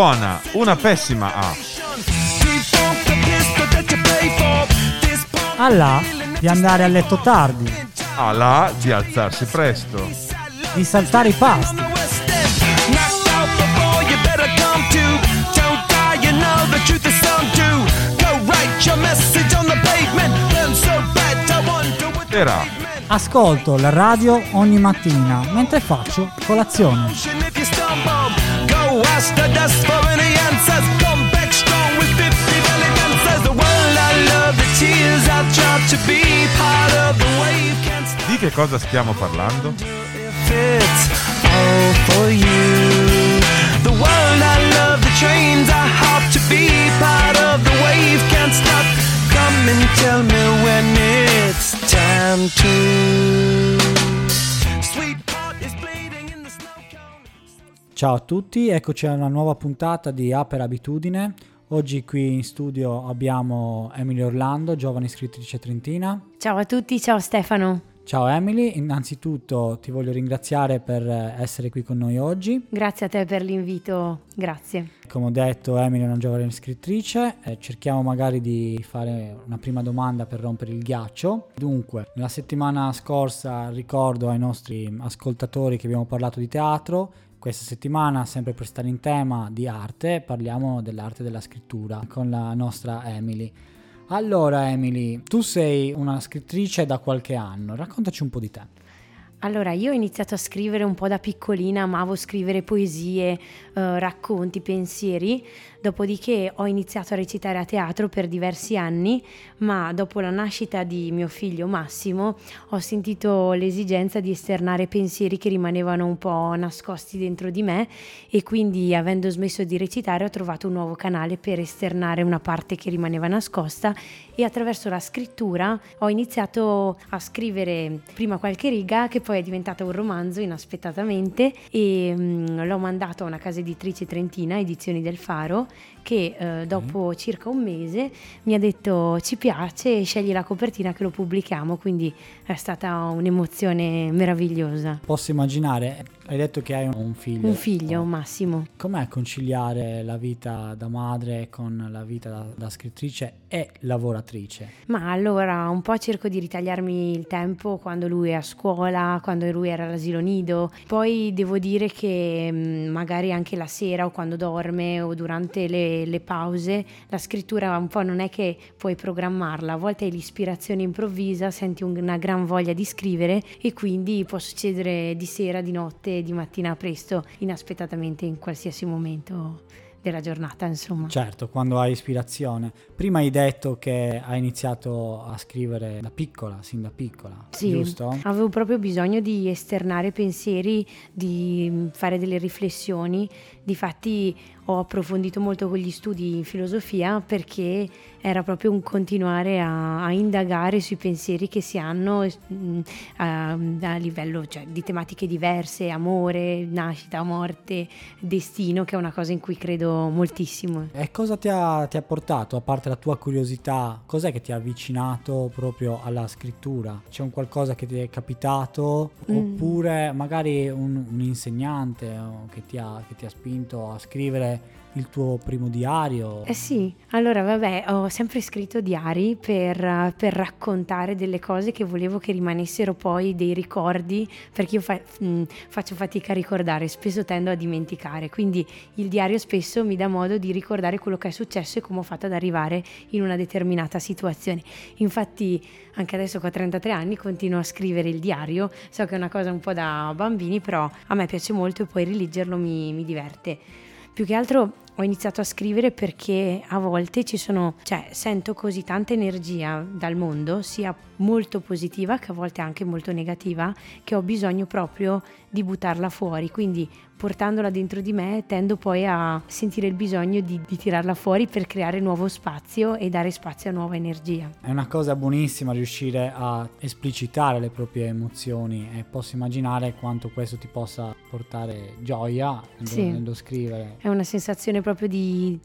buona, una pessima A. Alla di andare a letto tardi, A la di alzarsi presto. di saltare i pasti, Era. ascolto la radio ogni mattina mentre faccio colazione. Go ask the dust for any answers. Come back strong with 50 belly dancers. The world I love, the tears I tried to be part of the wave. Can't stop Di che cosa stiamo parlando? if it's all for you. The world I love, the trains I hop to be part of the wave. Can't stop. Come and tell me when it's time to. Ciao a tutti, eccoci a una nuova puntata di A per Abitudine. Oggi qui in studio abbiamo Emily Orlando, giovane scrittrice trentina. Ciao a tutti, ciao Stefano. Ciao Emily, innanzitutto ti voglio ringraziare per essere qui con noi oggi. Grazie a te per l'invito, grazie. Come ho detto, Emily è una giovane scrittrice e cerchiamo magari di fare una prima domanda per rompere il ghiaccio. Dunque, la settimana scorsa ricordo ai nostri ascoltatori che abbiamo parlato di teatro. Questa settimana, sempre per stare in tema di arte, parliamo dell'arte della scrittura con la nostra Emily. Allora Emily, tu sei una scrittrice da qualche anno, raccontaci un po' di te. Allora, io ho iniziato a scrivere un po' da piccolina, amavo scrivere poesie, eh, racconti, pensieri, dopodiché ho iniziato a recitare a teatro per diversi anni, ma dopo la nascita di mio figlio Massimo ho sentito l'esigenza di esternare pensieri che rimanevano un po' nascosti dentro di me e quindi avendo smesso di recitare ho trovato un nuovo canale per esternare una parte che rimaneva nascosta e attraverso la scrittura ho iniziato a scrivere prima qualche riga che poi è diventata un romanzo inaspettatamente e mm, l'ho mandato a una casa editrice trentina, Edizioni del Faro, che eh, dopo circa un mese mi ha detto ci piace, scegli la copertina che lo pubblichiamo, quindi è stata un'emozione meravigliosa. Posso immaginare, hai detto che hai un figlio. Un figlio, Oh. Massimo. Com'è conciliare la vita da madre con la vita da, da scrittrice e lavoratrice? Ma allora un po' cerco di ritagliarmi il tempo quando lui è a scuola, quando lui era all'asilo nido. Poi devo dire che mh, magari anche la sera o quando dorme o durante le, le pause, la scrittura un po' non è che puoi programmarla, a volte hai l'ispirazione improvvisa, senti un- una gran voglia di scrivere e quindi può succedere di sera, di notte, di mattina presto, inaspettatamente in qualsiasi momento della giornata, insomma. Certo, quando hai ispirazione. Prima hai detto che hai iniziato a scrivere da piccola, sin da piccola, Sì, giusto? avevo proprio bisogno di esternare pensieri, di mm, fare delle riflessioni. Difatti ho approfondito molto con gli studi in filosofia perché era proprio un continuare a, a indagare sui pensieri che si hanno mm, a, a livello cioè, di tematiche diverse, amore, nascita, morte, destino, che è una cosa in cui credo moltissimo. E cosa ti ha, ti ha portato, a parte la tua curiosità, cos'è che ti ha avvicinato proprio alla scrittura? C'è un qualcosa che ti è capitato Mm. oppure magari un, un insegnante che, ti ha, che ti ha spinto a scrivere il tuo primo diario? Eh sì, allora vabbè, ho sempre scritto diari per, per raccontare delle cose che volevo che rimanessero poi dei ricordi, perché io fa- mh, faccio fatica a ricordare, spesso tendo a dimenticare, quindi il diario spesso mi dà modo di ricordare quello che è successo e come ho fatto ad arrivare in una determinata situazione. Infatti anche adesso che ho 33 anni continuo a scrivere il diario, so che è una cosa un po' da bambini, però a me piace molto e poi rileggerlo mi, mi diverte. Più che altro ho iniziato a scrivere perché a volte ci sono, cioè sento così tanta energia dal mondo, sia molto positiva che a volte anche molto negativa, che ho bisogno proprio di buttarla fuori. Quindi portandola dentro di me tendo poi a sentire il bisogno di, di tirarla fuori per creare nuovo spazio e dare spazio a nuova energia. È una cosa buonissima riuscire a esplicitare le proprie emozioni e posso immaginare quanto questo ti possa portare gioia Sì. nello scrivere. È una sensazione proprio di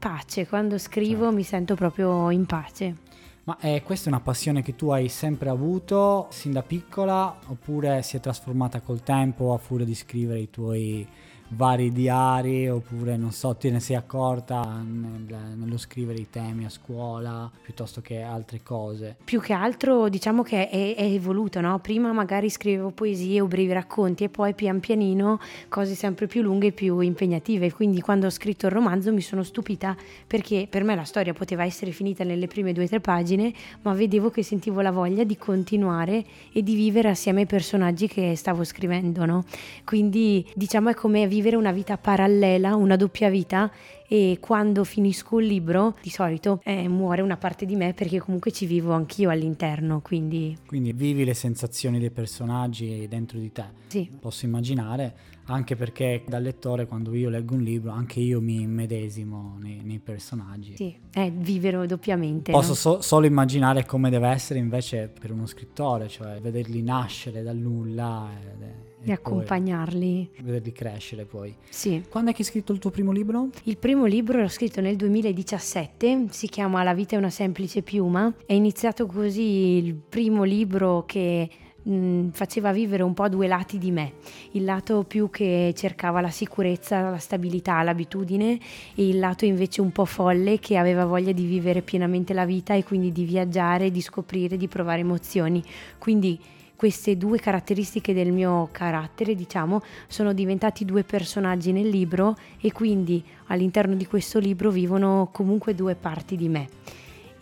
pace. Quando scrivo Certo. mi sento proprio in pace. Ma eh, questa è una passione che tu hai sempre avuto sin da piccola oppure si è trasformata col tempo a furia di scrivere i tuoi vari diari oppure non so te ne sei accorta nel- nello scrivere i temi a scuola piuttosto che altre cose? Più che altro diciamo che è, è evoluto, no? Prima magari scrivevo poesie o brevi racconti e poi pian pianino cose sempre più lunghe e più impegnative. Quindi quando ho scritto il romanzo mi sono stupita perché per me la storia poteva essere finita nelle prime due o tre pagine, ma vedevo che sentivo la voglia di continuare e di vivere assieme ai personaggi che stavo scrivendo, no? Quindi diciamo è come vivere una vita parallela, una doppia vita e quando finisco un libro di solito eh, muore una parte di me perché comunque ci vivo anch'io all'interno, quindi Quindi vivi le sensazioni dei personaggi dentro di te. sì. Posso immaginare, anche perché da lettore quando io leggo un libro anche io mi medesimo nei, nei personaggi. Sì, è vivere doppiamente. Posso no? so- solo immaginare come deve essere invece per uno scrittore, cioè vederli nascere dal nulla e, e Poi accompagnarli. vederli crescere poi. Sì. Quando è che hai scritto il tuo primo libro? Il primo libro l'ho scritto nel 2017, si chiama La vita è una semplice piuma. È iniziato così il primo libro che mh, faceva vivere un po' due lati di me, il lato più che cercava la sicurezza, la stabilità, l'abitudine e il lato invece un po' folle che aveva voglia di vivere pienamente la vita e quindi di viaggiare, di scoprire, di provare emozioni. Quindi queste due caratteristiche del mio carattere, diciamo, sono diventati due personaggi nel libro e quindi all'interno di questo libro vivono comunque due parti di me.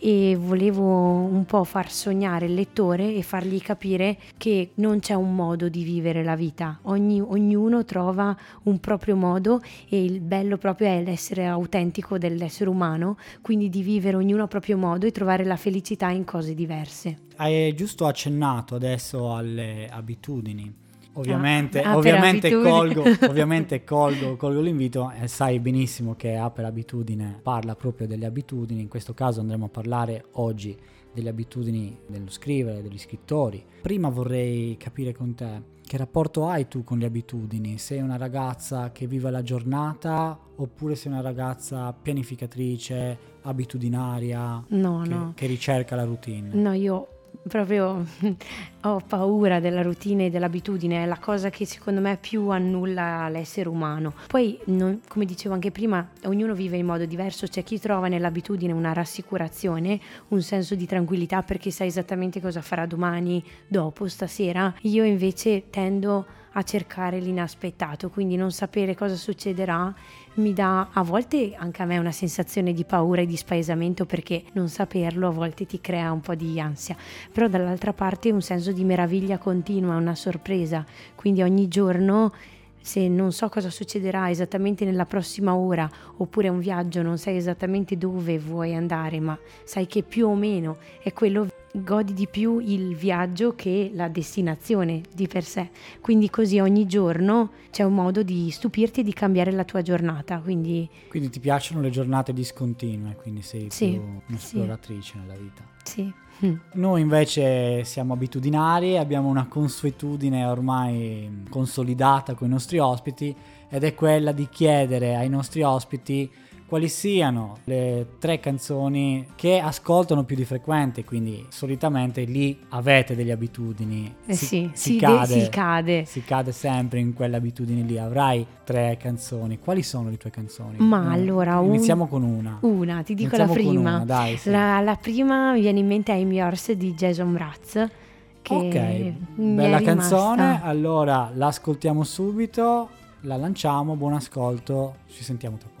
E volevo un po' far sognare il lettore e fargli capire che non c'è un modo di vivere la vita, Ogni- ognuno trova un proprio modo e il bello proprio è l'essere autentico dell'essere umano, quindi di vivere ognuno a proprio modo e trovare la felicità in cose diverse. Hai giusto accennato adesso alle abitudini. Ovviamente, Ah, ovviamente, colgo, ovviamente colgo, colgo l'invito e sai benissimo che A per abitudine parla proprio delle abitudini, in questo caso andremo a parlare oggi delle abitudini dello scrivere, degli scrittori. Prima vorrei capire con te che rapporto hai tu con le abitudini? Sei una ragazza che vive la giornata oppure sei una ragazza pianificatrice, abitudinaria, No, che, no. che ricerca la routine? No, io proprio ho paura della routine e dell'abitudine, è la cosa che secondo me più annulla l'essere umano. Poi, non- come dicevo anche prima, ognuno vive in modo diverso, c'è chi trova nell'abitudine una rassicurazione, un senso di tranquillità perché sa esattamente cosa farà domani, dopo, stasera. Io invece tendo a cercare l'inaspettato, quindi non sapere cosa succederà mi dà a volte anche a me una sensazione di paura e di spaesamento perché non saperlo a volte ti crea un po' di ansia, però dall'altra parte un senso di meraviglia continua, una sorpresa, quindi ogni giorno se non so cosa succederà esattamente nella prossima ora oppure un viaggio non sai esattamente dove vuoi andare ma sai che più o meno è quello godi di più il viaggio che la destinazione di per sé quindi così ogni giorno c'è un modo di stupirti e di cambiare la tua giornata quindi Quindi ti piacciono le giornate discontinue, quindi sei Sì, più sì. un'esploratrice nella vita. sì Mm. Noi invece siamo abitudinari, abbiamo una consuetudine ormai consolidata con i nostri ospiti ed è quella di chiedere ai nostri ospiti quali siano le tre canzoni che ascoltano più di frequente, quindi solitamente lì avete delle abitudini. Eh si, sì, si si de- cade, si cade. si cade sempre in quelle abitudini lì, avrai tre canzoni. Quali sono le tue canzoni? Ma Eh, allora, un- iniziamo con una. una ti dico Iniziamo la prima una, dai, sì. la, la prima mi viene in mente I'm Yours di Jason che Ok, bella canzone. Allora l'ascoltiamo subito, la lanciamo. Buon ascolto, ci sentiamo tra poco.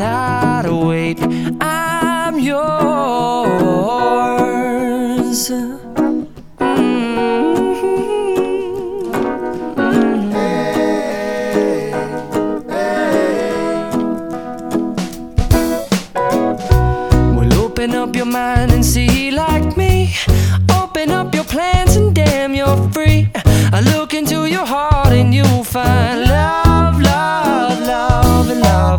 cannot wait. I'm yours. Mm-hmm. your mind and see like me. Open up your plans and damn, you're free. I look into your heart and you'll find.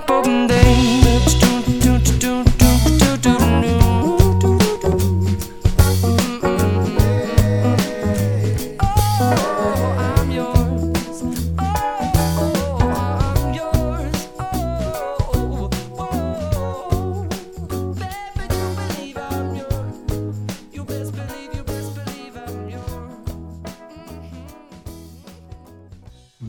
pop open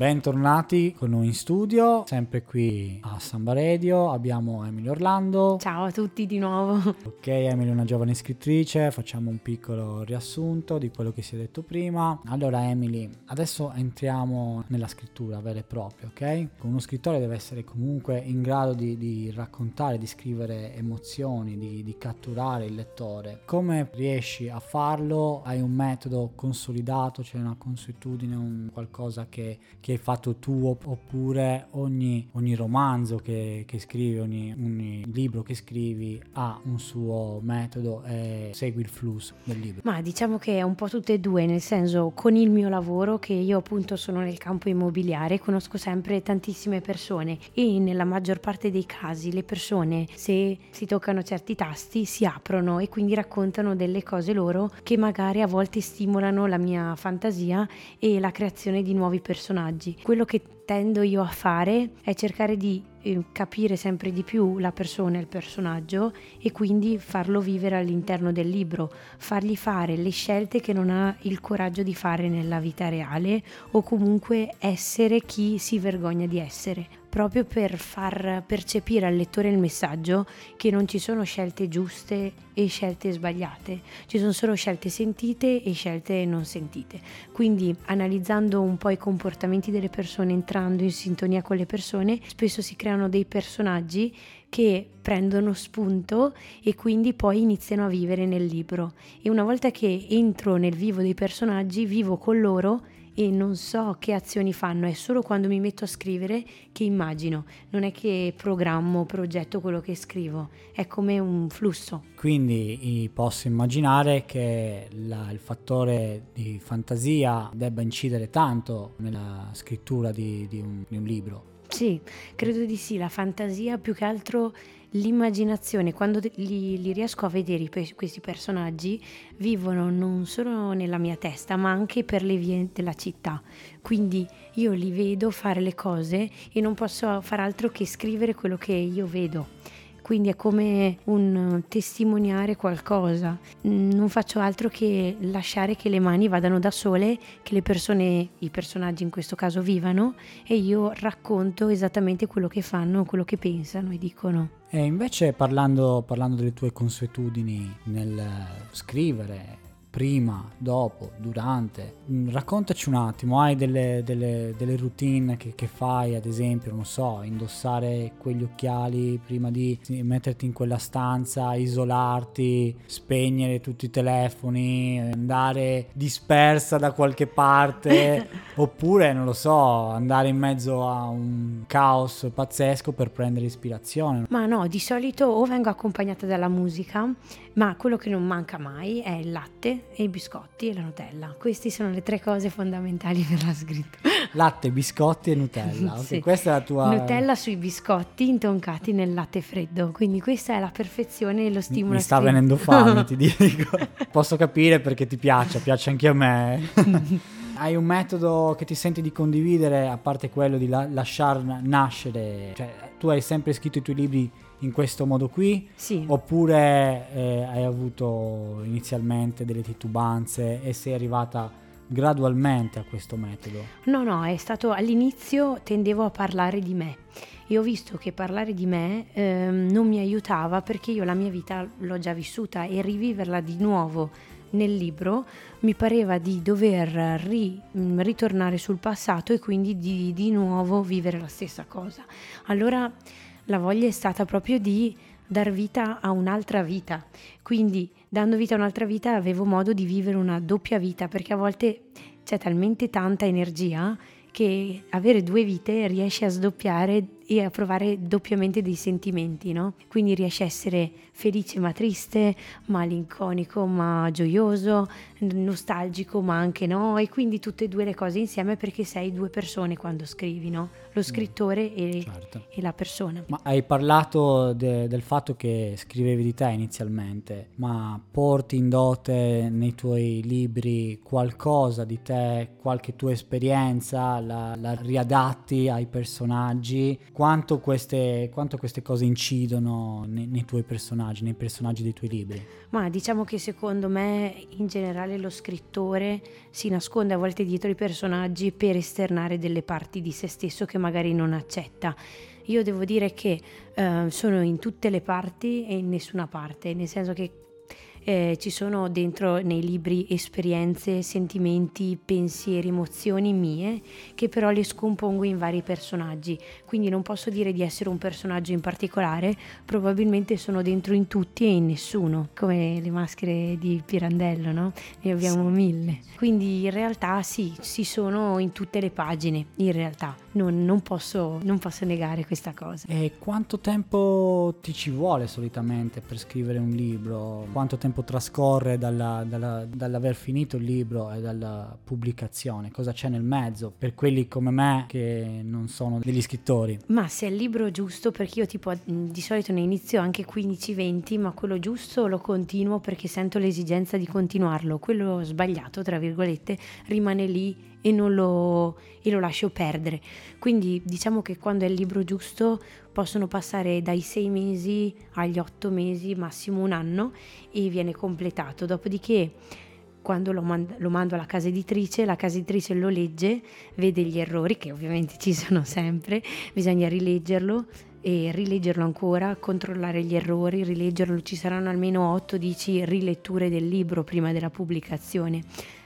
Bentornati con noi in studio, sempre qui a Samba Radio, abbiamo Emily Orlando. Ciao a tutti di nuovo. Ok, Emily è una giovane scrittrice, facciamo un piccolo riassunto di quello che si è detto prima. Allora Emily, adesso entriamo nella scrittura vera e propria, ok? Uno scrittore deve essere comunque in grado di, di raccontare, di scrivere emozioni, di, di catturare il lettore. Come riesci a farlo? Hai un metodo consolidato, c'è una consuetudine, un qualcosa che, che hai fatto tu opp- oppure ogni, ogni romanzo che, che scrivi, ogni, ogni libro che scrivi ha un suo metodo e segui il flusso del libro. Ma diciamo che è un po' tutte e due, nel senso con il mio lavoro che io appunto sono nel campo immobiliare, conosco sempre tantissime persone e nella maggior parte dei casi le persone se si toccano certi tasti si aprono e quindi raccontano delle cose loro che magari a volte stimolano la mia fantasia e la creazione di nuovi personaggi. Quello che tendo io a fare è cercare di eh, capire sempre di più la persona e il personaggio e quindi farlo vivere all'interno del libro, fargli fare le scelte che non ha il coraggio di fare nella vita reale o comunque essere chi si vergogna di essere, proprio per far percepire al lettore il messaggio che non ci sono scelte giuste e scelte sbagliate, ci sono solo scelte sentite e scelte non sentite. Quindi analizzando un po' i comportamenti delle persone, entrando in sintonia con le persone, spesso si creano dei personaggi che prendono spunto e quindi poi iniziano a vivere nel libro. E una volta che entro nel vivo dei personaggi, vivo con loro e non so che azioni fanno, è solo quando mi metto a scrivere che immagino, non è che programmo, progetto quello che scrivo, è come un flusso. Quindi posso immaginare che la- il fattore di fantasia debba incidere tanto nella scrittura di, di un, di un libro. Sì, credo di sì, la fantasia più che altro l'immaginazione, quando li, li riesco a vedere questi personaggi, vivono non solo nella mia testa, ma anche per le vie della città. Quindi io li vedo fare le cose e non posso far altro che scrivere quello che io vedo. Quindi è come un testimoniare qualcosa. Non faccio altro che lasciare che le mani vadano da sole, che le persone, i personaggi in questo caso, vivano e io racconto esattamente quello che fanno, quello che pensano e dicono. E invece parlando, parlando delle tue consuetudini nel scrivere, prima, dopo, durante. Mm, Raccontaci un attimo, hai delle, delle, delle routine che, che, fai, ad esempio, non so, indossare quegli occhiali prima di metterti in quella stanza, isolarti, spegnere tutti i telefoni, andare dispersa da qualche parte, oppure, non lo so, andare in mezzo a un caos pazzesco per prendere ispirazione. Ma no, di solito o vengo accompagnata dalla musica ma quello che non manca mai è il latte e i biscotti e la Nutella. Queste sono le tre cose fondamentali per la scrittura. Latte, biscotti e Nutella. Okay, sì. Questa è la tua Nutella sui biscotti intoncati nel latte freddo. Quindi questa è la perfezione e lo stimolo. Mi sta venendo fame, ti dico. Posso capire perché ti piace, piace anche a me. Hai un metodo che ti senti di condividere, a parte quello di la- lasciar nascere? Cioè, tu hai sempre scritto i tuoi libri in questo modo qui? Sì. Oppure eh, hai avuto inizialmente delle titubanze e sei arrivata gradualmente a questo metodo? No, no, è stato all'inizio tendevo a parlare di me e ho visto che parlare di me ehm, non mi aiutava perché io la mia vita l'ho già vissuta e riviverla di nuovo nel libro mi pareva di dover ri, ritornare sul passato e quindi di, di nuovo vivere la stessa cosa. Allora la voglia è stata proprio di dar vita a un'altra vita. Quindi, dando vita a un'altra vita, avevo modo di vivere una doppia vita, perché a volte c'è talmente tanta energia che avere due vite riesce a sdoppiare e a provare doppiamente dei sentimenti, no? Quindi riesce a essere felice ma triste, malinconico ma gioioso, nostalgico ma anche no, e quindi tutte e due le cose insieme perché sei due persone quando scrivi, no? Lo mm. scrittore e, certo. e la persona. Ma hai parlato de, del fatto che scrivevi di te inizialmente, ma porti in dote nei tuoi libri qualcosa di te, qualche tua esperienza, la, la riadatti ai personaggi? Quanto queste, quanto queste cose incidono nei, nei, tuoi personaggi, nei personaggi dei tuoi libri? Ma diciamo che secondo me in generale lo scrittore si nasconde a volte dietro i personaggi per esternare delle parti di se stesso che magari non accetta. Io devo dire che eh, sono in tutte le parti e in nessuna parte, nel senso che eh, ci sono dentro nei libri esperienze, sentimenti, pensieri, emozioni mie che però le scompongo in vari personaggi. Quindi non posso dire di essere un personaggio in particolare, probabilmente sono dentro in tutti e in nessuno, come le maschere di Pirandello, no? Ne abbiamo sì. mille. Quindi in realtà sì, ci sono in tutte le pagine, in realtà. Non, non, posso, non posso negare questa cosa. E quanto tempo ti ci vuole solitamente per scrivere un libro? Quanto tempo trascorre dalla, dalla, dall'aver finito il libro e dalla pubblicazione? Cosa c'è nel mezzo per quelli come me che non sono degli scrittori? Ma se è il libro giusto, perché io tipo di solito ne inizio anche 15-20, ma quello giusto lo continuo perché sento l'esigenza di continuarlo. Quello sbagliato, tra virgolette, rimane lì e non lo, e lo lascio perdere. Quindi diciamo che quando è il libro giusto possono passare dai sei mesi agli otto mesi, massimo un anno, e viene completato. Dopodiché quando lo, mand- lo, mando alla casa editrice, la casa editrice lo legge, vede gli errori, che ovviamente ci sono sempre, bisogna rileggerlo e rileggerlo ancora, controllare gli errori, rileggerlo, ci saranno almeno 8-10 riletture del libro prima della pubblicazione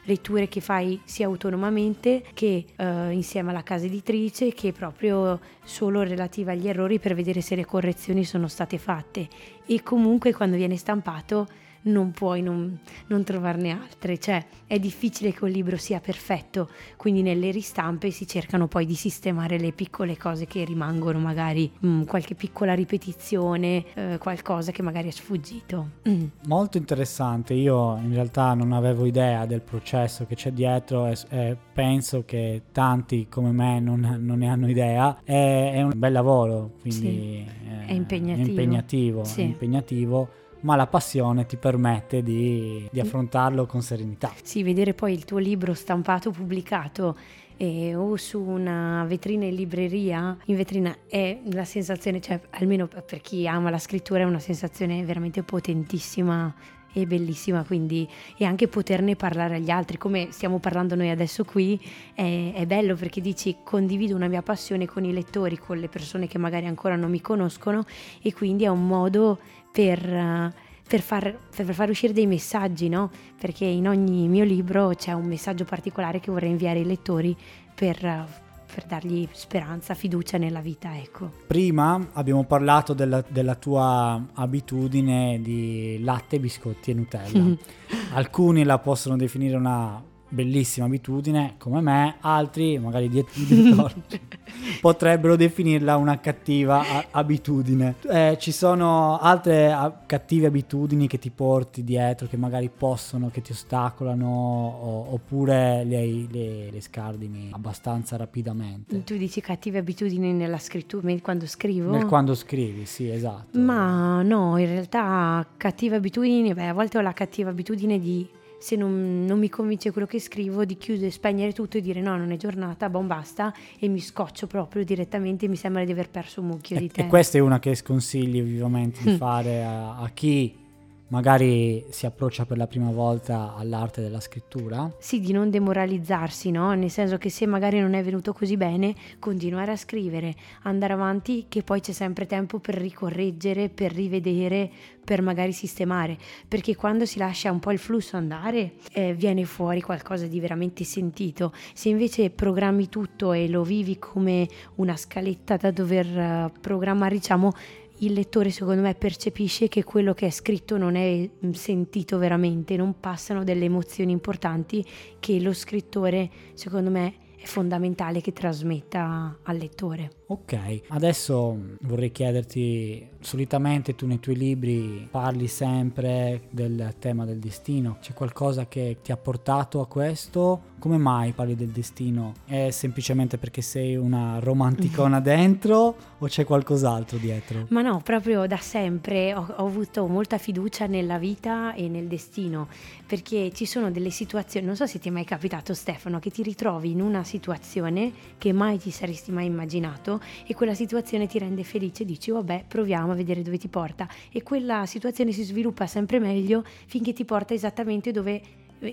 letture che fai sia autonomamente che eh, insieme alla casa editrice che proprio solo relative agli errori per vedere se le correzioni sono state fatte. E comunque quando viene stampato non puoi non, non trovarne altre, cioè è difficile che un libro sia perfetto, quindi nelle ristampe si cercano poi di sistemare le piccole cose che rimangono, magari mh, qualche piccola ripetizione, eh, qualcosa che magari è sfuggito. Mm. Molto interessante, io in realtà non avevo idea del processo che c'è dietro e, e penso che tanti come me non, non ne hanno idea, è, è, un bel lavoro, quindi sì, è, è impegnativo. È impegnativo, Sì. è impegnativo ma la passione ti permette di, di affrontarlo con serenità. Sì, vedere poi il tuo libro stampato, pubblicato eh, o su una vetrina in libreria, in vetrina è la sensazione, cioè almeno per chi ama la scrittura è una sensazione veramente potentissima e bellissima, quindi e anche poterne parlare agli altri, come stiamo parlando noi adesso qui, è, è bello perché dici condivido una mia passione con i lettori, con le persone che magari ancora non mi conoscono e quindi è un modo per, per, far, per, far, uscire dei messaggi, no? Perché in ogni mio libro c'è un messaggio particolare che vorrei inviare ai lettori per, per dargli speranza, fiducia nella vita, ecco. Prima abbiamo parlato della, della tua abitudine di latte, biscotti e Nutella. Alcuni la possono definire una bellissima abitudine come me, altri magari dietro potrebbero definirla una cattiva a- abitudine. Eh, ci sono altre a- cattive abitudini che ti porti dietro, che magari possono, che ti ostacolano, o- oppure le, le, le, scardini abbastanza rapidamente. Tu dici cattive abitudini nella scrittura, quando scrivo? Nel quando scrivi, sì, esatto. Ma no, in realtà cattive abitudini, beh, a volte ho la cattiva abitudine di se non, non, mi convince quello che scrivo, di chiudere, spegnere tutto e dire no, non è giornata, bon basta, e mi scoccio proprio direttamente, mi sembra di aver perso un mucchio e, di tempo. E questa è una che sconsigli vivamente di fare a, a chi magari si approccia per la prima volta all'arte della scrittura. Sì, di non demoralizzarsi, no? Nel senso che se magari non è venuto così bene, continuare a scrivere, andare avanti, che poi c'è sempre tempo per ricorreggere, per rivedere, per magari sistemare, perché quando si lascia un po' il flusso andare, eh, viene fuori qualcosa di veramente sentito. Se invece programmi tutto e lo vivi come una scaletta da dover uh, programmare, diciamo, il lettore secondo me percepisce che quello che è scritto non è sentito veramente, non passano delle emozioni importanti che lo scrittore secondo me è fondamentale che trasmetta al lettore. Ok, adesso vorrei chiederti, solitamente tu nei tuoi libri parli sempre del tema del destino, c'è qualcosa che ti ha portato a questo? Come mai parli del destino? È semplicemente perché sei una romanticona dentro o c'è qualcos'altro dietro? Ma no, proprio da sempre ho, ho avuto molta fiducia nella vita e nel destino, perché ci sono delle situazioni, non so se ti è mai capitato Stefano, che ti ritrovi in una situazione che mai ti saresti mai immaginato e quella situazione ti rende felice, dici vabbè proviamo a vedere dove ti porta. E quella situazione si sviluppa sempre meglio finché ti porta esattamente dove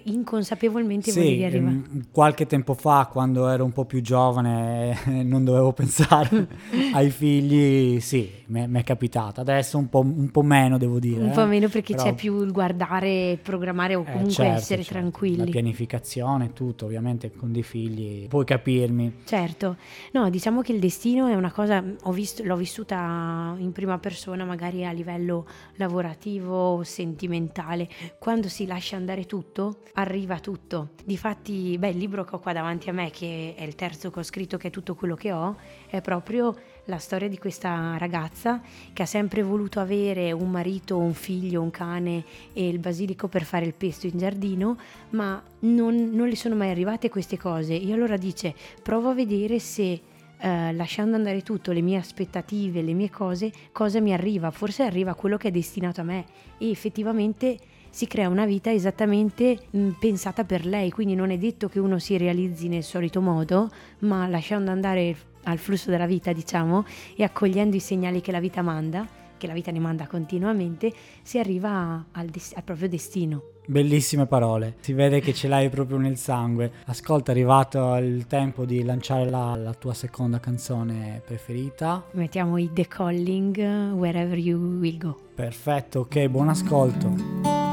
inconsapevolmente sì, volevi arrivare. Qualche tempo fa, quando ero un po' più giovane e non dovevo pensare ai figli, sì, mi è capitato. Adesso un po', un po', meno, devo dire. Un po' eh? meno perché Però... c'è più il guardare, programmare o comunque eh, certo, essere certo. tranquilli. La pianificazione, tutto, ovviamente con dei figli puoi capirmi. Certo, no, diciamo che il destino è una cosa, ho visto, l'ho vissuta in prima persona, magari a livello lavorativo sentimentale. Quando si lascia andare tutto, arriva tutto. Difatti, beh, il libro che ho qua davanti a me, che è il terzo che ho scritto, che è tutto quello che ho, è proprio la storia di questa ragazza che ha sempre voluto avere un marito, un figlio, un cane e il basilico per fare il pesto in giardino, ma non, non le sono mai arrivate queste cose. E allora dice, provo a vedere se Uh, lasciando andare tutto, le mie aspettative, le mie cose, cosa mi arriva? Forse arriva quello che è destinato a me e effettivamente si crea una vita esattamente mh, pensata per lei, quindi non è detto che uno si realizzi nel solito modo, ma lasciando andare al flusso della vita, diciamo, e accogliendo i segnali che la vita manda, che la vita ne manda continuamente, si arriva al, des- al proprio destino. Bellissime parole, si vede che ce l'hai proprio nel sangue. Ascolta, è arrivato il tempo di lanciare la, la tua seconda canzone preferita. Mettiamo i The Calling, Wherever You Will Go. Perfetto, ok, buon ascolto.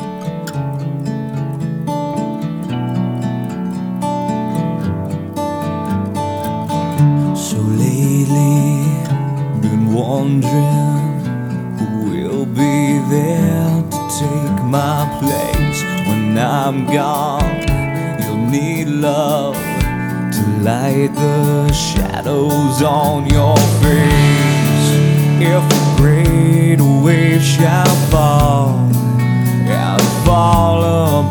Lately, been wondering who will be there to take my place when I'm gone. You'll need love to light the shadows on your face. If a great wave shall fall and fall upon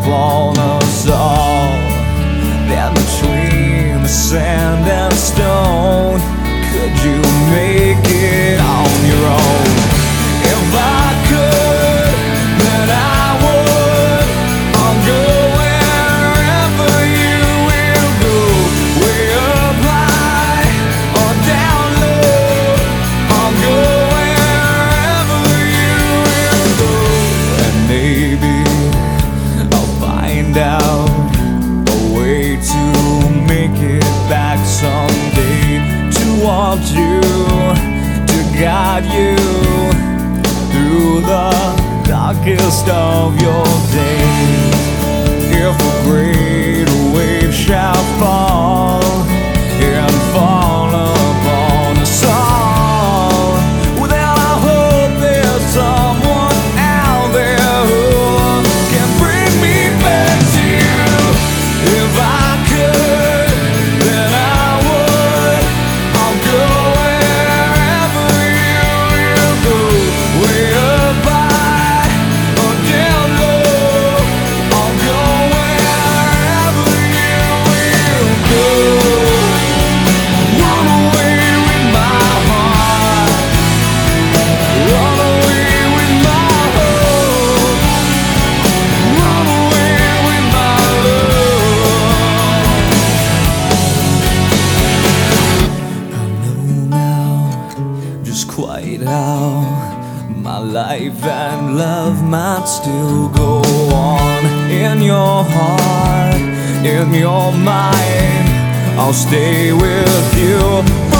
still go on in your heart, in your mind. I'll stay with you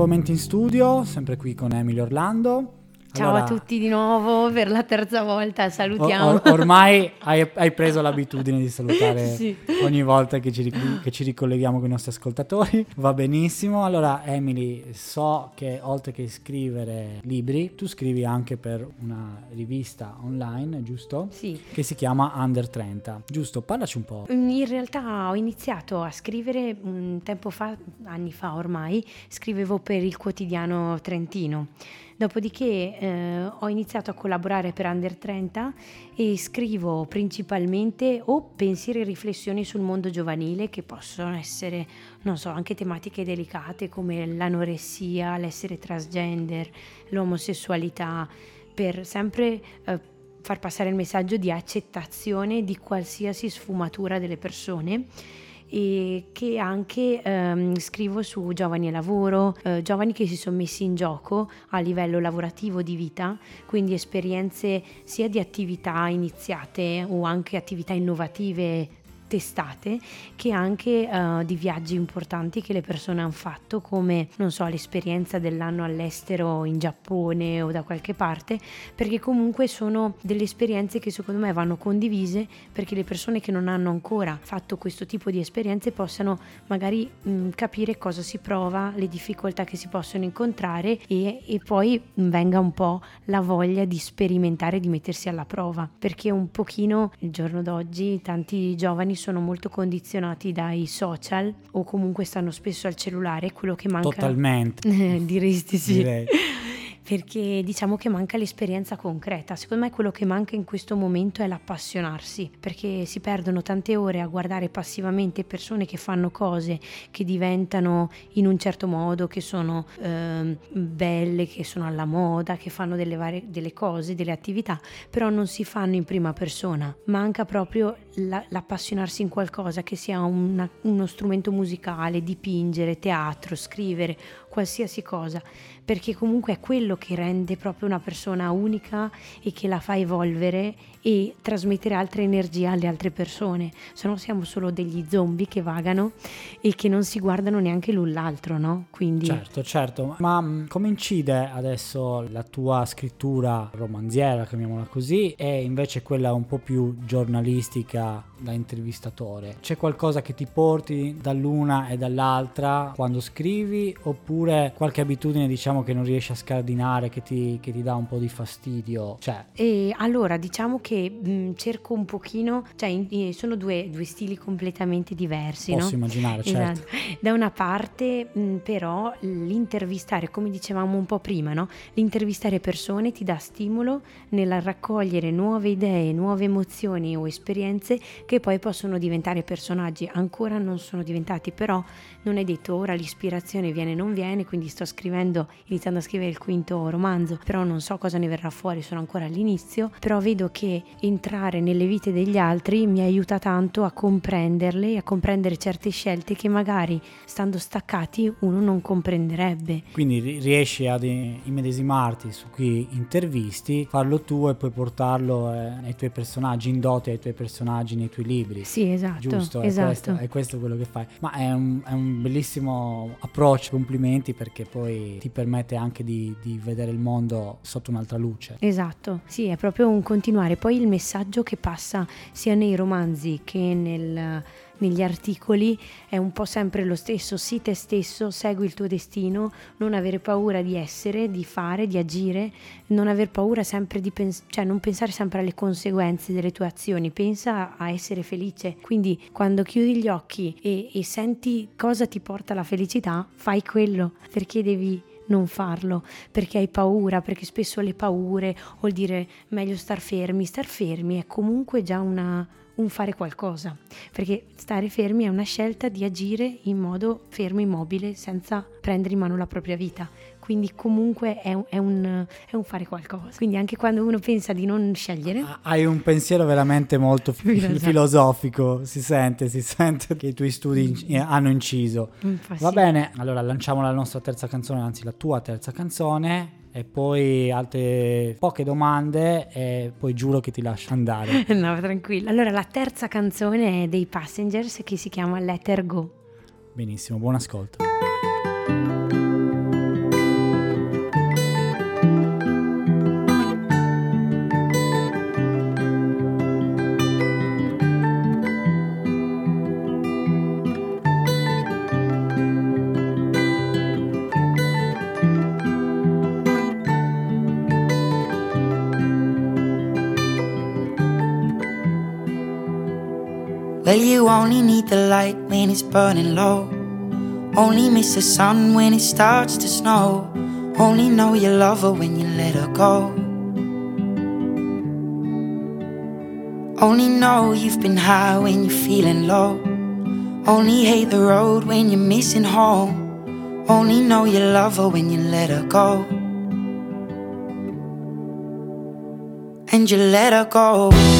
nuovamente in studio, sempre qui con Emily Orlando. Ciao Allora, a tutti di nuovo per la terza volta, salutiamo. or- ormai hai, hai preso l'abitudine di salutare Sì. ogni volta che ci, che ci ricolleghiamo con i nostri ascoltatori. Va benissimo. Allora, Emily, so che oltre che scrivere libri, tu scrivi anche per una rivista online, giusto? Sì. Che si chiama Under 30. Giusto, parlaci un po'. In realtà ho iniziato a scrivere un tempo fa, anni fa ormai, scrivevo per il quotidiano Trentino. Dopodiché eh, ho iniziato a collaborare per Under 30 e scrivo principalmente o pensieri e riflessioni sul mondo giovanile che possono essere, non so, anche tematiche delicate come l'anoressia, l'essere transgender, l'omosessualità, per sempre eh, far passare il messaggio di accettazione di qualsiasi sfumatura delle persone e che anche ehm, scrivo su giovani e lavoro, eh, giovani che si sono messi in gioco a livello lavorativo di vita, quindi esperienze sia di attività iniziate o anche attività innovative testate che anche eh, di viaggi importanti che le persone hanno fatto come non so l'esperienza dell'anno all'estero in Giappone o da qualche parte perché comunque sono delle esperienze che secondo me vanno condivise perché le persone che non hanno ancora fatto questo tipo di esperienze possano magari mh, capire cosa si prova le difficoltà che si possono incontrare e, e poi venga un po' la voglia di sperimentare di mettersi alla prova. Perché un pochino il giorno d'oggi tanti giovani sono molto condizionati dai social o comunque stanno spesso al cellulare, quello che manca Totalmente. diresti sì. Direi. perché diciamo che manca l'esperienza concreta. Secondo me quello che manca in questo momento è l'appassionarsi, perché si perdono tante ore a guardare passivamente persone che fanno cose che diventano in un certo modo, che sono eh, belle, che sono alla moda, che fanno delle, varie, delle cose, delle attività, però non si fanno in prima persona. Manca proprio la, l'appassionarsi in qualcosa, che sia una, uno strumento musicale, dipingere, teatro, scrivere, qualsiasi cosa, perché comunque è quello che rende proprio una persona unica e che la fa evolvere e trasmettere altre energie alle altre persone, se no siamo solo degli zombie che vagano e che non si guardano neanche l'un l'altro, no? Quindi... Certo, certo, ma mh, come incide adesso la tua scrittura romanziera, chiamiamola così, e invece quella un po' più giornalistica da intervistatore? C'è qualcosa che ti porti dall'una e dall'altra quando scrivi oppure qualche abitudine diciamo che non riesci a scardinare, che ti, che ti dà un po' di fastidio? Cioè... E allora diciamo che mh, cerco un pochino, cioè in- in- sono due, due stili completamente diversi, Posso no? immaginare, certo. Esatto. Da una parte mh, però l'intervistare, come dicevamo un po' prima, no? l'intervistare persone ti dà stimolo nel raccogliere nuove idee, nuove emozioni o esperienze che poi possono diventare personaggi. Ancora non sono diventati, però non è detto ora l'ispirazione viene o non viene, quindi sto scrivendo, iniziando a scrivere il quinto romanzo, però non so cosa ne verrà fuori, sono ancora all'inizio, però vedo che entrare nelle vite degli altri mi aiuta tanto a comprenderle, a comprendere certe scelte che magari stando staccati uno non comprenderebbe. Quindi ri- riesci ad immedesimarti su chi intervisti, farlo tu e poi portarlo eh, nei tuoi personaggi, in dote ai tuoi personaggi, nei tuoi libri. Sì, esatto. Giusto, è, esatto. questo, è questo quello che fai. Ma è un, è un bellissimo approccio, complimenti perché poi ti permette anche di, di vedere il mondo sotto un'altra luce. Esatto, sì, è proprio un continuare. Poi il messaggio che passa sia nei romanzi che nel- negli articoli è un po' sempre lo stesso. Sii te stesso, segui il tuo destino, non avere paura di essere, di fare, di agire, non aver paura sempre di pensare, cioè non pensare sempre alle conseguenze delle tue azioni, pensa a essere felice. Quindi quando chiudi gli occhi e, e senti cosa ti porta alla felicità, fai quello, perché devi non farlo perché hai paura, perché spesso le paure il dire meglio star fermi, star fermi è comunque già una, un fare qualcosa, perché stare fermi è una scelta di agire in modo fermo, immobile, senza prendere in mano la propria vita. Quindi comunque è un, è un- è un fare qualcosa. Quindi anche quando uno pensa di non scegliere, Ha- Hai un pensiero veramente molto fi- filosofico, si sente, si sente che i tuoi studi inc- eh, hanno inciso. po' Va bene, allora lanciamo la nostra terza canzone, anzi la tua terza canzone e poi altre poche domande e poi giuro che ti lascio andare. No, tranquillo. Allora, la terza canzone è dei Passengers che si chiama Let Her Go. Benissimo, buon ascolto. Well, you only need the light when it's burning low. Only miss the sun when it starts to snow. Only know you love her when you let her go. Only know you've been high when you're feeling low. Only hate the road when you're missing home. Only know you love her when you let her go. And you let her go.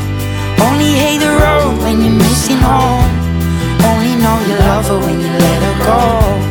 Only hate the road when you're missing home only know you love her when you let her go.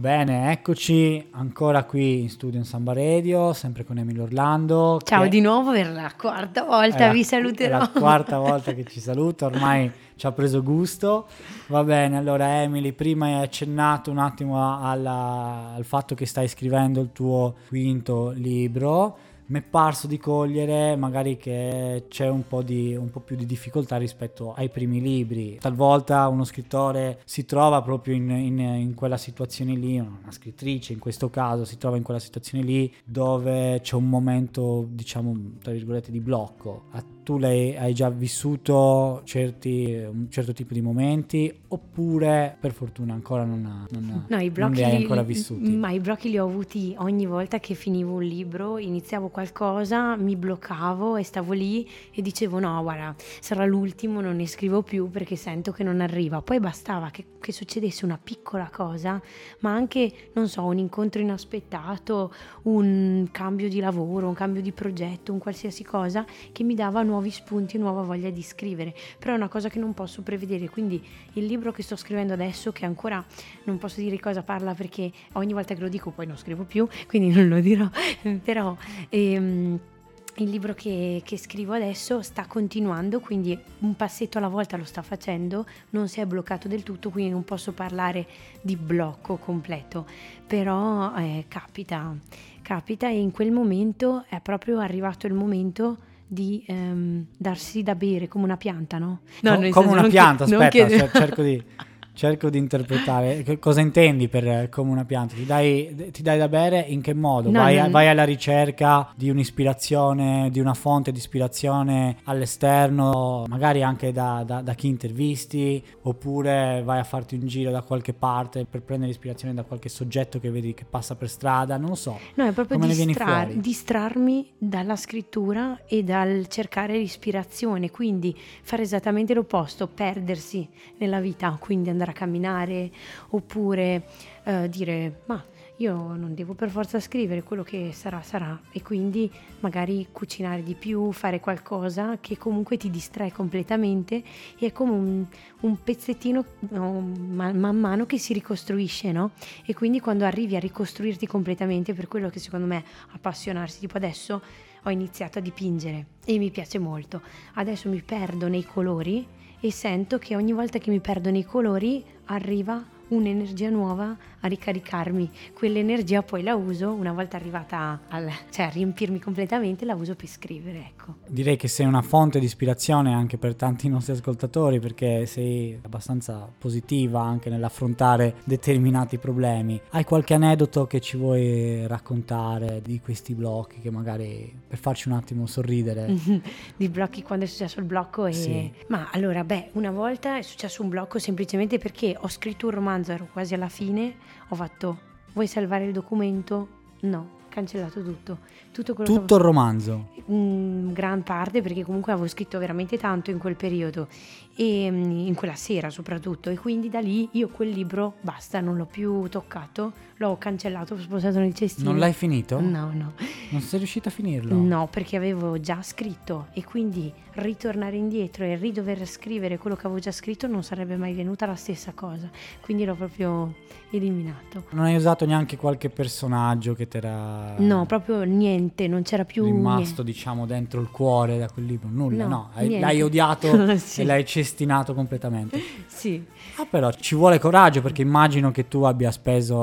Bene, eccoci ancora qui in studio in Samba Radio, sempre con Emilio Orlando. Ciao di nuovo per la quarta è volta, la- vi È saluterò. la quarta volta che ci saluta, ormai ci ha preso gusto. Va bene, allora Emily, prima hai accennato un attimo alla- al fatto che stai scrivendo il tuo quinto libro. Mi è parso di cogliere magari che c'è un po, di, un po' più di difficoltà rispetto ai primi libri. Talvolta uno scrittore si trova proprio in, in- in quella situazione lì, una scrittrice in questo caso si trova in quella situazione lì dove c'è un momento, diciamo, tra virgolette, di blocco. Tu l'hai, hai già vissuto certi, un certo tipo di momenti oppure per fortuna ancora non, ha- non, ha- No, i non li hai ancora vissuti? Ma i blocchi li ho avuti ogni volta che finivo un libro, iniziavo qualcosa, mi bloccavo e stavo lì e dicevo no, guarda, sarà l'ultimo, non ne scrivo più perché sento che non arriva. Poi bastava che, che succedesse una piccola cosa, ma anche, non so, un incontro inaspettato, un cambio di lavoro, un cambio di progetto, un qualsiasi cosa che mi dava nuovi spunti, nuova voglia di scrivere. Però è una cosa che non posso prevedere, quindi il libro che sto scrivendo adesso, che ancora non posso dire di cosa parla perché ogni volta che lo dico poi non scrivo più, quindi non lo dirò, però ehm, il libro che, che scrivo adesso sta continuando, quindi un passetto alla volta lo sta facendo, non si è bloccato del tutto, quindi non posso parlare di blocco completo, però eh, capita, capita e in quel momento è proprio arrivato il momento di ehm, darsi da bere come una pianta, no? Co- nel come senso, una pianta, che- aspetta, che- cer- cerco, di, cerco di interpretare. Che cosa intendi per eh, come una pianta? Ti dai, ti dai da bere in che modo? No, vai, non- vai alla ricerca di un'ispirazione, di una fonte di ispirazione all'esterno, magari anche da, da- da chi intervisti, oppure vai a farti un giro da qualche parte per prendere ispirazione da qualche soggetto che vedi che passa per strada, non lo so. No, è proprio distrar- distrarmi dalla scrittura e dal cercare l'ispirazione, quindi fare esattamente l'opposto, perdersi nella vita, quindi andare camminare oppure eh, dire ma io non devo per forza scrivere, quello che sarà sarà e quindi magari cucinare di più, fare qualcosa che comunque ti distrae completamente e è come un, un pezzettino no, man, man mano che si ricostruisce, no? E quindi quando arrivi a ricostruirti completamente, per quello che secondo me appassionarsi, tipo adesso ho iniziato a dipingere e mi piace molto. Adesso mi perdo nei colori e sento che ogni volta che mi perdono i colori arriva un'energia nuova a ricaricarmi. Quell'energia poi la uso una volta arrivata al, cioè a riempirmi completamente, la uso per scrivere, ecco. Direi che sei una fonte di ispirazione anche per tanti nostri ascoltatori perché sei abbastanza positiva anche nell'affrontare determinati problemi. Hai qualche aneddoto che ci vuoi raccontare di questi blocchi che magari per farci un attimo sorridere? di blocchi quando è successo il blocco e... Sì. Ma allora, beh, una volta è successo un blocco semplicemente perché ho scritto un romanzo, ero quasi alla fine, ho fatto, vuoi salvare il documento? No, cancellato tutto. Tutto quello Tutto il romanzo. avevo... Mm, gran parte perché comunque avevo scritto veramente tanto in quel periodo e mm, in quella sera soprattutto e quindi da lì io quel libro basta, non l'ho più toccato, l'ho cancellato, l'ho spostato nel cestino. Non l'hai finito? No, no. Non sei riuscita a finirlo? No, perché avevo già scritto e quindi ritornare indietro e ridover scrivere quello che avevo già scritto non sarebbe mai venuta la stessa cosa. Quindi l'ho proprio eliminato. Non hai usato neanche qualche personaggio che ti era No, proprio niente, non c'era più rimasto, diciamo, dentro il cuore da quel libro? Nulla, No, no. Hai- niente. l'hai odiato Sì. e l'hai cestinato completamente. niente. Sì. Ah, però ci vuole coraggio perché immagino che tu abbia speso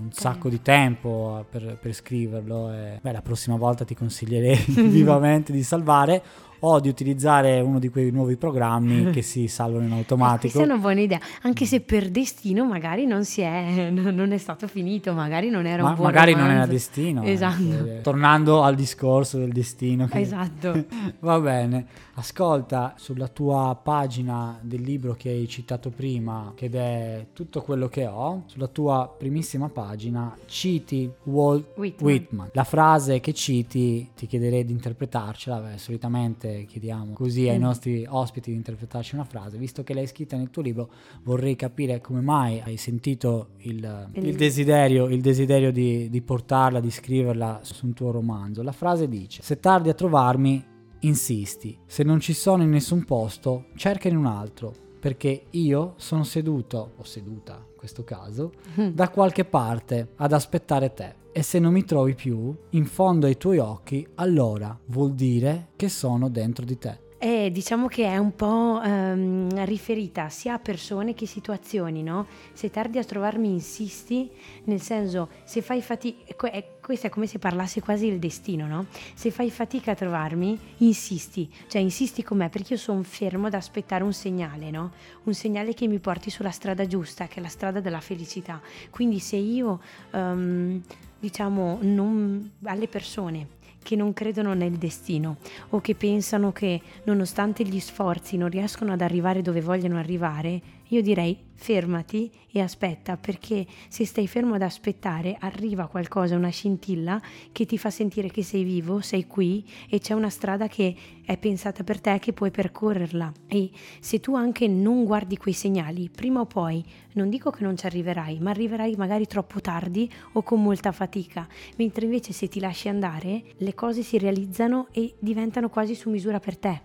un sacco di tempo per, per scriverlo. E, beh, la prossima volta ti consiglierei vivamente di salvare o di utilizzare uno di quei nuovi programmi che si salvano in Eh, automatico. Questa è una buona idea, anche se per destino magari non si è, non è stato finito, magari non era Ma un buon magari non era romanzo. destino. eh. Esatto. Eh, Tornando al discorso del destino. che- Esatto. Va bene, ascolta sulla tua pagina del libro che hai citato prima, che è tutto quello che ho, sulla tua primissima pagina citi Walt Whitman. Whitman. La frase che citi ti chiederei di interpretarcela, beh, solitamente chiediamo così ai Mm. nostri ospiti di interpretarci una frase, visto che l'hai scritta nel tuo libro vorrei capire come mai hai sentito il, Il- il desiderio, il desiderio di, di portarla, di scriverla su un tuo romanzo. La frase dice, se tardi a trovarmi, insisti, se non ci sono in nessun posto, cerca in un altro, perché io sono seduto, o seduta in questo caso, da qualche parte ad aspettare te. E se non mi trovi più, in fondo ai tuoi occhi, allora vuol dire che sono dentro di te. Eh, diciamo che è un po' ehm, riferita sia a persone che situazioni, no? Se tardi a trovarmi insisti, nel senso, se fai fatica, questo è come se parlassi quasi il destino, no? Se fai fatica a trovarmi, insisti, cioè insisti con me perché io sono fermo ad aspettare un segnale, no? Un segnale che mi porti sulla strada giusta, che è la strada della felicità. Quindi se io, ehm, diciamo, non, alle persone che non credono nel destino o che pensano che nonostante gli sforzi non riescono ad arrivare dove vogliono arrivare, io direi fermati e aspetta perché se stai fermo ad aspettare arriva qualcosa, una scintilla che ti fa sentire che sei vivo, sei qui e c'è una strada che è pensata per te che puoi percorrerla. E se tu anche non guardi quei segnali, prima o poi, non dico che non ci arriverai, ma arriverai magari troppo tardi o con molta fatica, mentre invece se ti lasci andare le cose si realizzano e diventano quasi su misura per te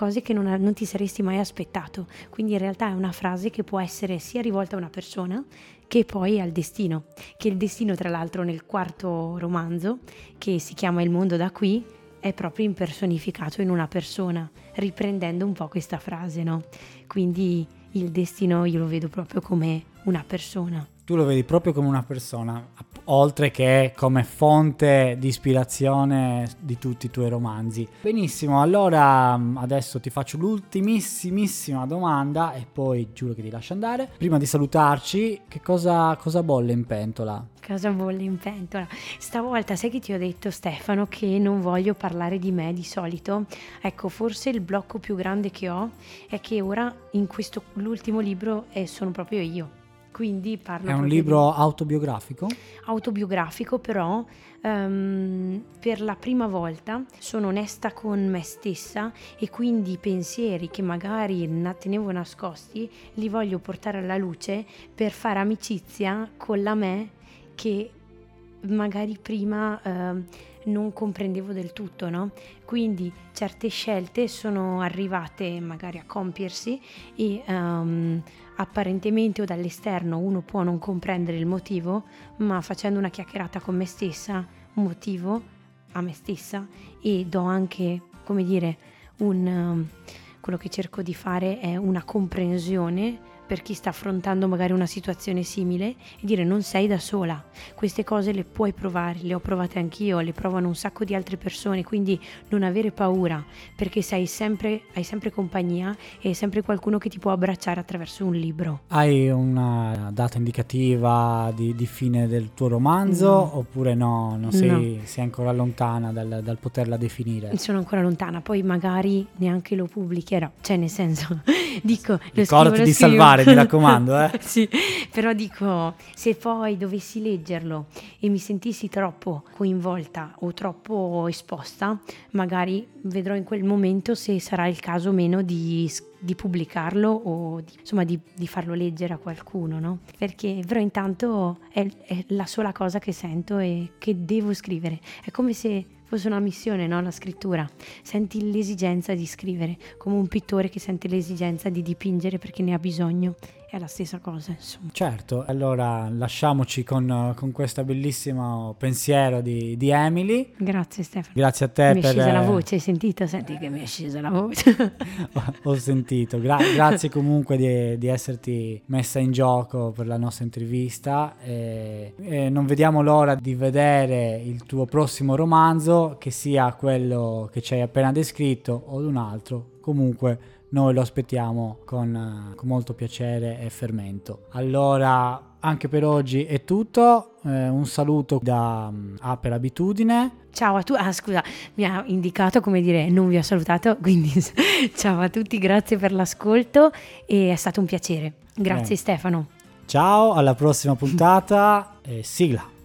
cose che non, non ti saresti mai aspettato. Quindi in realtà è una frase che può essere sia rivolta a una persona che poi al destino. Che il destino, tra l'altro, nel quarto romanzo, che si chiama Il mondo da qui, è proprio impersonificato in una persona, riprendendo un po' questa frase, no? Quindi il destino io lo vedo proprio come una persona. Tu lo vedi proprio come una persona, oltre che come fonte di ispirazione di tutti i tuoi romanzi. Benissimo, allora mm, adesso ti faccio l'ultimissimissima domanda e poi giuro che ti lascio andare. Prima di salutarci, che cosa, cosa bolle in pentola? Cosa bolle in pentola? Stavolta sai che ti ho detto Stefano che non voglio parlare di me di solito? Ecco, forse il blocco più grande che ho è che ora in questo l'ultimo libro eh, sono proprio io. Quindi parlo È un libro autobiografico? di- autobiografico, però ehm, per la prima volta sono onesta con me stessa e quindi i pensieri che magari na- tenevo nascosti li voglio portare alla luce per fare amicizia con la me che magari prima ehm, non comprendevo del tutto, no? Quindi certe scelte sono arrivate magari a compiersi e ehm, apparentemente o dall'esterno uno può non comprendere il motivo, ma facendo una chiacchierata con me stessa, motivo a me stessa e do anche, come dire, un, um, quello che cerco di fare è una comprensione per chi sta affrontando magari una situazione simile e dire non sei da sola, queste cose le puoi provare, le ho provate anch'io, le provano un sacco di altre persone, quindi non avere paura perché sei sempre, hai sempre compagnia e hai sempre qualcuno che ti può abbracciare attraverso un libro. Hai una data indicativa di, di fine del tuo romanzo No. oppure no? Non sei, sei ancora lontana dal, dal poterla definire? Sono ancora lontana, poi magari neanche lo pubblicherò, cioè nel senso, dico, lo Ricordati scrivo, lo di scrivo. salvare, mi raccomando, eh. sì, però dico, se poi dovessi leggerlo e mi sentissi troppo coinvolta o troppo esposta, magari vedrò in quel momento se sarà il caso o meno di, di pubblicarlo o di, insomma di, di farlo leggere a qualcuno, no? Perché però intanto è, è la sola cosa che sento e che devo scrivere. È come se fosse una missione, no? La scrittura. Senti l'esigenza di scrivere, come un pittore che sente l'esigenza di dipingere perché ne ha bisogno. È la stessa cosa, insomma. Certo, allora lasciamoci con, con questo bellissimo pensiero di, di Emily. Grazie Stefano. Grazie a te mi è scesa la eh, voce, hai sentito? Senti che mi è scesa la voce. Ho sentito, Gra- grazie comunque di, di esserti messa in gioco per la nostra intervista e, e non vediamo l'ora di vedere il tuo prossimo romanzo, che sia quello che ci hai appena descritto o un altro. Comunque noi lo aspettiamo con, eh, con molto piacere e fermento. Allora, anche per oggi è tutto. Eh, un saluto da mm, A per abitudine. ciao a tutti. Ah, scusa, mi ha indicato come dire non vi ho salutato, quindi ciao a tutti, grazie per l'ascolto e è stato un piacere. Grazie Eh. Stefano. Ciao, alla prossima puntata sigla.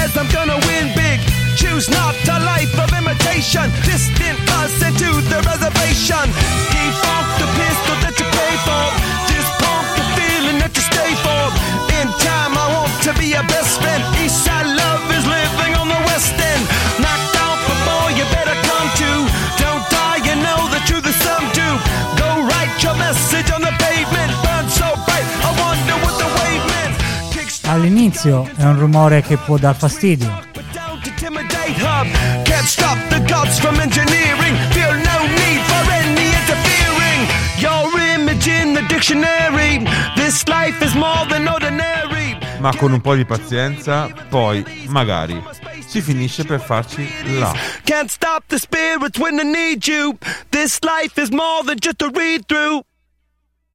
Says I'm gonna win big. Choose not a life of imitation. Distant us into the reservation. Default the pistol that you pay for. Just pump the feeling that you stay for. In time, I want to be your best friend. Eastside love is living on the west end. All'inizio è un rumore che può dar fastidio, but don't intimidate her. Can't stop the gods from engineering. Feel no need for any interfering. Your image in the dictionary. This life is more than ordinary. Ma con un po' di pazienza, poi, magari, si finisce per farci là. Can't stop the spirits when they need you. This life is more than just a read through.